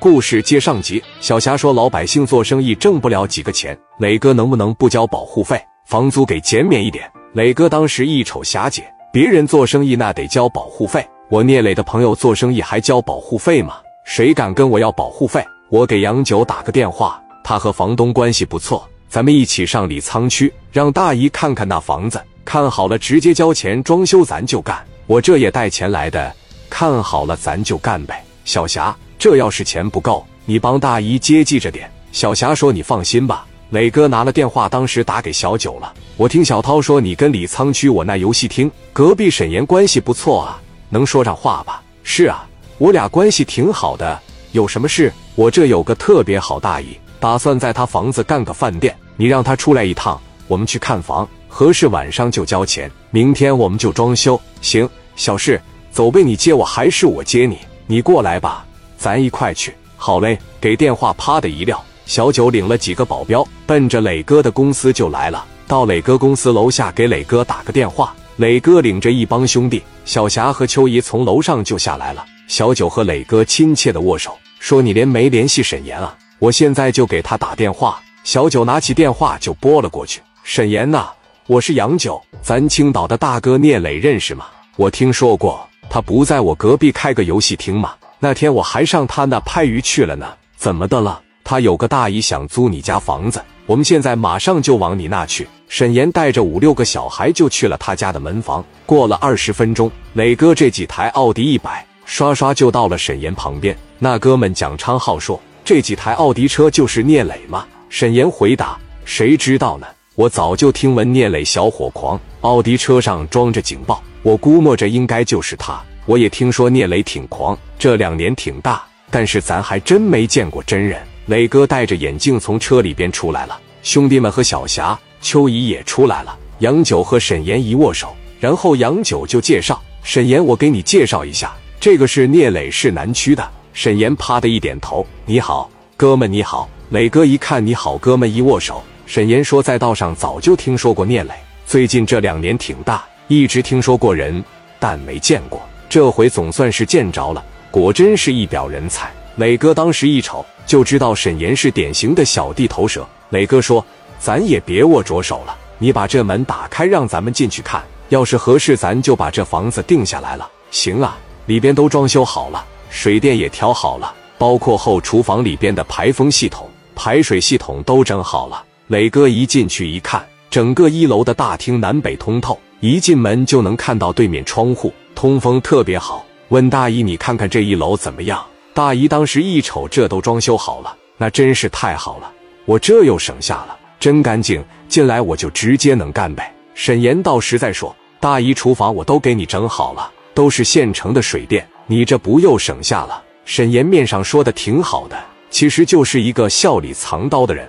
故事接上集，小霞说老百姓做生意挣不了几个钱，磊哥能不能不交保护费，房租给减免一点？磊哥当时一瞅霞姐，别人做生意那得交保护费，我聂磊的朋友做生意还交保护费吗？谁敢跟我要保护费？我给杨九打个电话，他和房东关系不错，咱们一起上李沧区，让大姨看看那房子，看好了直接交钱装修，咱就干。我这也带钱来的，看好了咱就干呗。小霞，这要是钱不够，你帮大姨接济着点。小霞说：“你放心吧。”磊哥拿了电话，当时打给小九了。我听小涛说，你跟李沧区我那游戏厅隔壁沈岩关系不错啊，能说上话吧？是啊，我俩关系挺好的。有什么事？我这有个特别好大姨，打算在他房子干个饭店，你让他出来一趟，我们去看房，合适晚上就交钱，明天我们就装修。行，小事，走呗，你接我还是我接你？你过来吧，咱一块去。好嘞，给电话啪的一撂，小九领了几个保镖，奔着磊哥的公司就来了。到磊哥公司楼下，给磊哥打个电话，磊哥领着一帮兄弟，小霞和秋姨从楼上就下来了。小九和磊哥亲切的握手，说：“你连没联系沈岩啊？我现在就给他打电话。”小九拿起电话就拨了过去：“沈岩呐，我是杨九，咱青岛的大哥聂磊认识吗？我听说过，他不在我隔壁开个游戏厅吗？那天我还上他那拍鱼去了呢。怎么的了？他有个大姨想租你家房子，我们现在马上就往你那去。”沈岩带着五六个小孩就去了他家的门房。过了二十分钟，磊哥这几台奥迪一百。刷刷就到了沈岩旁边，那哥们蒋昌浩说：“这几台奥迪车就是聂磊吗？”沈岩回答：“谁知道呢？我早就听闻聂磊小伙狂，奥迪车上装着警报，我估摸着应该就是他。我也听说聂磊挺狂，这两年挺大，但是咱还真没见过真人。”磊哥戴着眼镜从车里边出来了，兄弟们和小霞、秋怡也出来了。杨九和沈岩一握手，然后杨九就介绍：“沈岩，我给你介绍一下。”这个是聂磊市南区的沈岩，啪的一点头，你好，哥们，你好。磊哥一看，你好，哥们，一握手。沈岩说，在道上早就听说过聂磊，最近这两年挺大，一直听说过人，但没见过，这回总算是见着了，果真是一表人才。磊哥当时一瞅就知道沈岩是典型的小地头蛇。磊哥说，咱也别握着手了，你把这门打开，让咱们进去看，要是合适，咱就把这房子定下来了。行啊。里边都装修好了，水电也调好了，包括后厨房里边的排风系统、排水系统都整好了。磊哥一进去一看，整个一楼的大厅南北通透，一进门就能看到对面窗户，通风特别好。问大姨：“你看看这一楼怎么样？”大姨当时一瞅，这都装修好了，那真是太好了，我这又省下了，真干净，进来我就直接能干呗。沈岩到实在说：“大姨，厨房我都给你整好了。”都是现成的水电，你这不又省下了？沈岩面上说的挺好的，其实就是一个笑里藏刀的人。